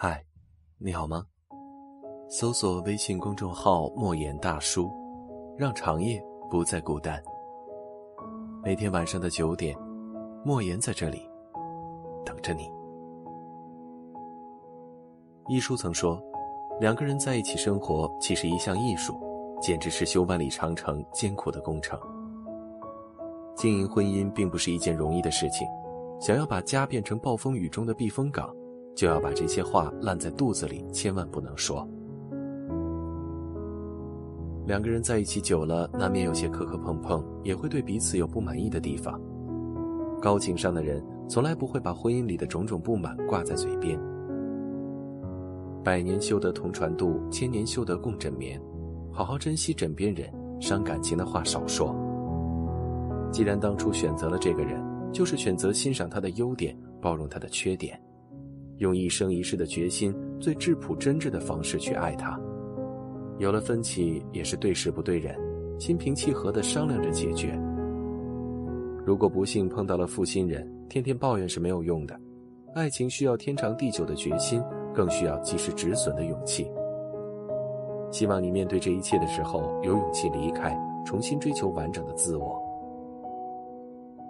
嗨，你好吗？搜索微信公众号“莫言大叔”，让长夜不再孤单。每天晚上的九点，莫言在这里等着你。一书曾说，两个人在一起生活，其实一项艺术，简直是修万里长城艰苦的工程。经营婚姻并不是一件容易的事情，想要把家变成暴风雨中的避风港，就要把这些话烂在肚子里，千万不能说。两个人在一起久了，难免有些磕磕碰碰，也会对彼此有不满意的地方。高情商的人从来不会把婚姻里的种种不满挂在嘴边。百年修得同船渡，千年修得共枕眠。好好珍惜枕边人，伤感情的话少说。既然当初选择了这个人，就是选择欣赏他的优点，包容他的缺点，用一生一世的决心，最质朴真挚的方式去爱他。有了分歧，也是对事不对人，心平气和的商量着解决。如果不幸碰到了负心人，天天抱怨是没有用的。爱情需要天长地久的决心，更需要及时止损的勇气。希望你面对这一切的时候，有勇气离开，重新追求完整的自我。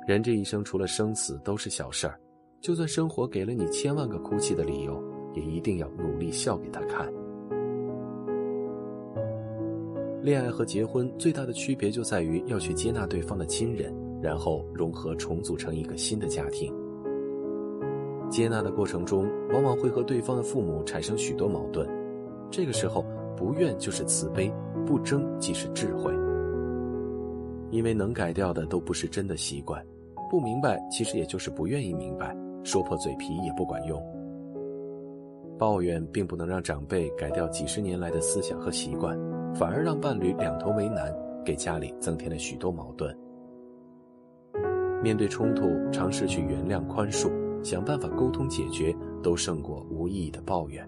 人这一生除了生死都是小事儿，就算生活给了你千万个哭泣的理由，也一定要努力笑给他看。恋爱和结婚最大的区别就在于要去接纳对方的亲人，然后融合重组成一个新的家庭。接纳的过程中，往往会和对方的父母产生许多矛盾，这个时候不怨就是慈悲，不争即是智慧。因为能改掉的都不是真的习惯，不明白其实也就是不愿意明白，说破嘴皮也不管用。抱怨并不能让长辈改掉几十年来的思想和习惯。反而让伴侣两头为难，给家里增添了许多矛盾。面对冲突，尝试去原谅、宽恕，想办法沟通解决，都胜过无意义的抱怨。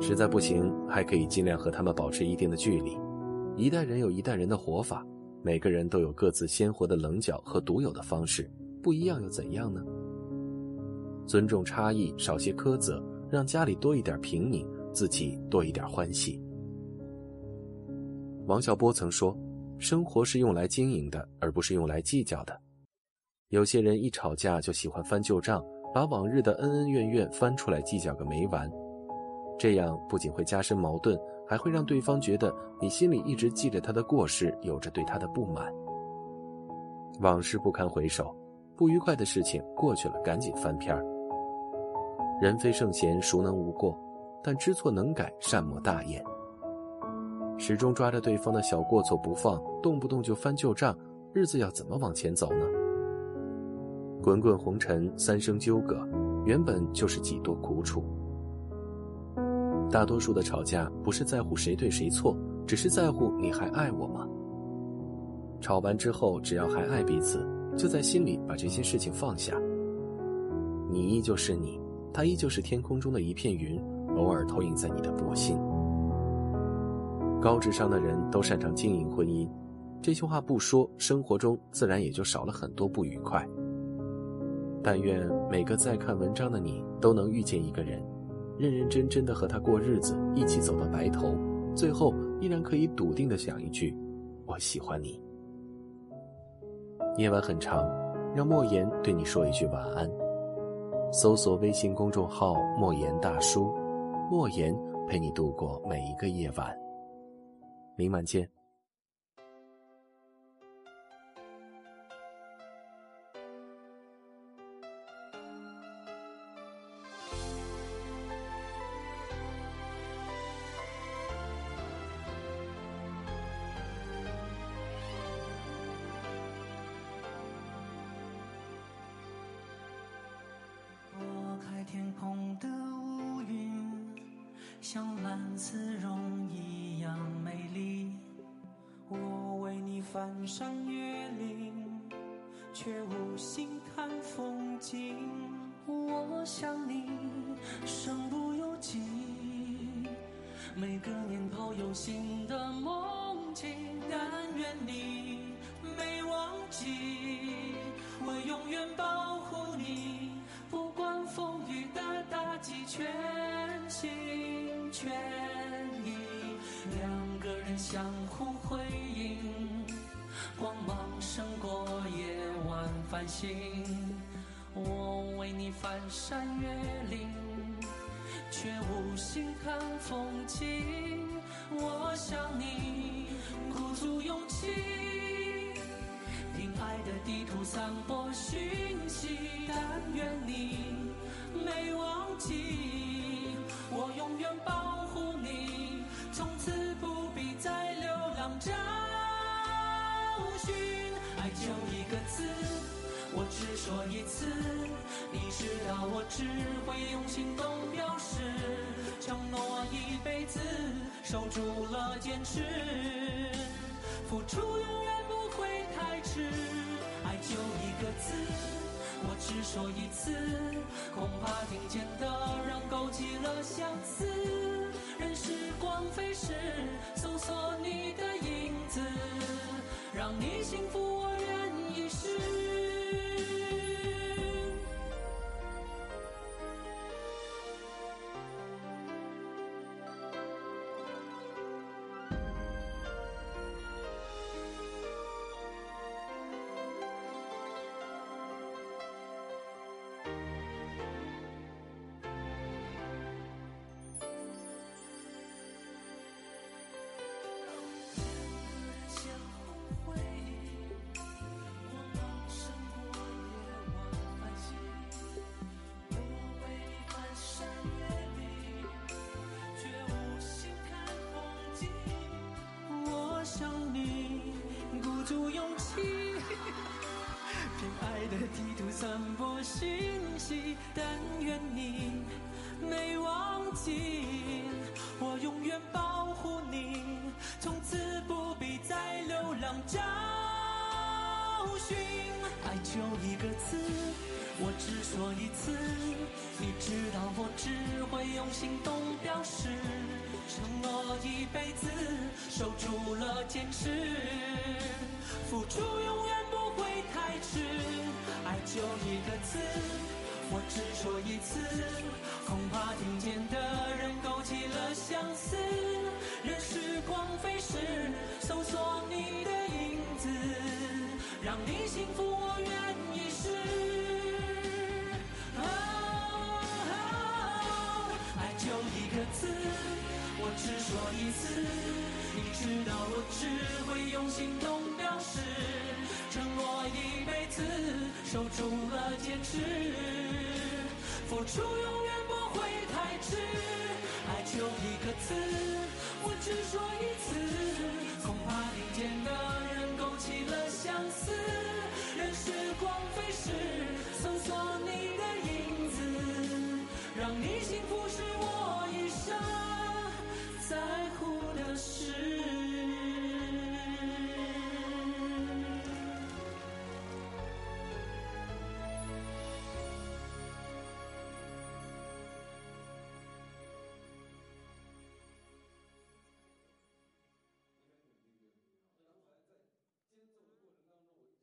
实在不行，还可以尽量和他们保持一定的距离。一代人有一代人的活法，每个人都有各自鲜活的棱角和独有的方式，不一样又怎样呢？尊重差异，少些苛责，让家里多一点平宁，自己多一点欢喜。王小波曾说：“生活是用来经营的，而不是用来计较的。”有些人一吵架就喜欢翻旧账，把往日的恩恩怨怨翻出来计较个没完。这样不仅会加深矛盾，还会让对方觉得你心里一直记着他的过失，有着对他的不满。往事不堪回首，不愉快的事情过去了，赶紧翻篇儿。人非圣贤，孰能无过？但知错能改，善莫大焉。始终抓着对方的小过错不放，动不动就翻旧账，日子要怎么往前走呢？滚滚红尘，三生纠葛，原本就是几多苦楚。大多数的吵架不是在乎谁对谁错，只是在乎你还爱我吗？吵完之后，只要还爱彼此，就在心里把这些事情放下。你依旧是你，他依旧是天空中的一片云，偶尔投影在你的波心。高智商的人都擅长经营婚姻，这句话不说，生活中自然也就少了很多不愉快。但愿每个在看文章的你都能遇见一个人，认认真真的和他过日子，一起走到白头，最后依然可以笃定的讲一句：“我喜欢你。”夜晚很长，让莫言对你说一句晚安。搜索微信公众号“莫言大叔”，莫言陪你度过每一个夜晚。明晚见。像蓝丝绒一样美丽。我为你翻山越岭，却无心看风景。我想你，身不由己。每个年头有新的梦境，但愿你相互辉映，光芒胜过夜晚繁星。我为你翻山越岭，却无心看风景。我想你，鼓足勇气，凭爱的地图散播讯息。但愿你没忘记，我永远保，从此不必再流浪找寻。爱就一个字，我只说一次，你知道我只会用行动表示，承诺一辈子。守住了坚持，付出永远不会太迟。爱就一个字，我只说一次，恐怕听见的人勾起了相思。任时光飞逝，搜索你的影子，让你幸福，我愿意试。地图散播讯息，但愿你没忘记，我永远保护你，从此不必再流浪找寻。爱就一个字，我只说一次，你知道我只会用行动表示，承诺一辈子，守住了坚持，付出永远会太迟。爱就一个字，我只说一次，恐怕听见的人勾起了相思。任时光飞逝，搜索你的影子，让你幸福，我愿意试。爱就一个字，我只说一次，你知道我守住了坚持，付出永远不会太迟。爱就一个字，我只说一次，恐怕听见的人勾起了相思。任时光飞逝，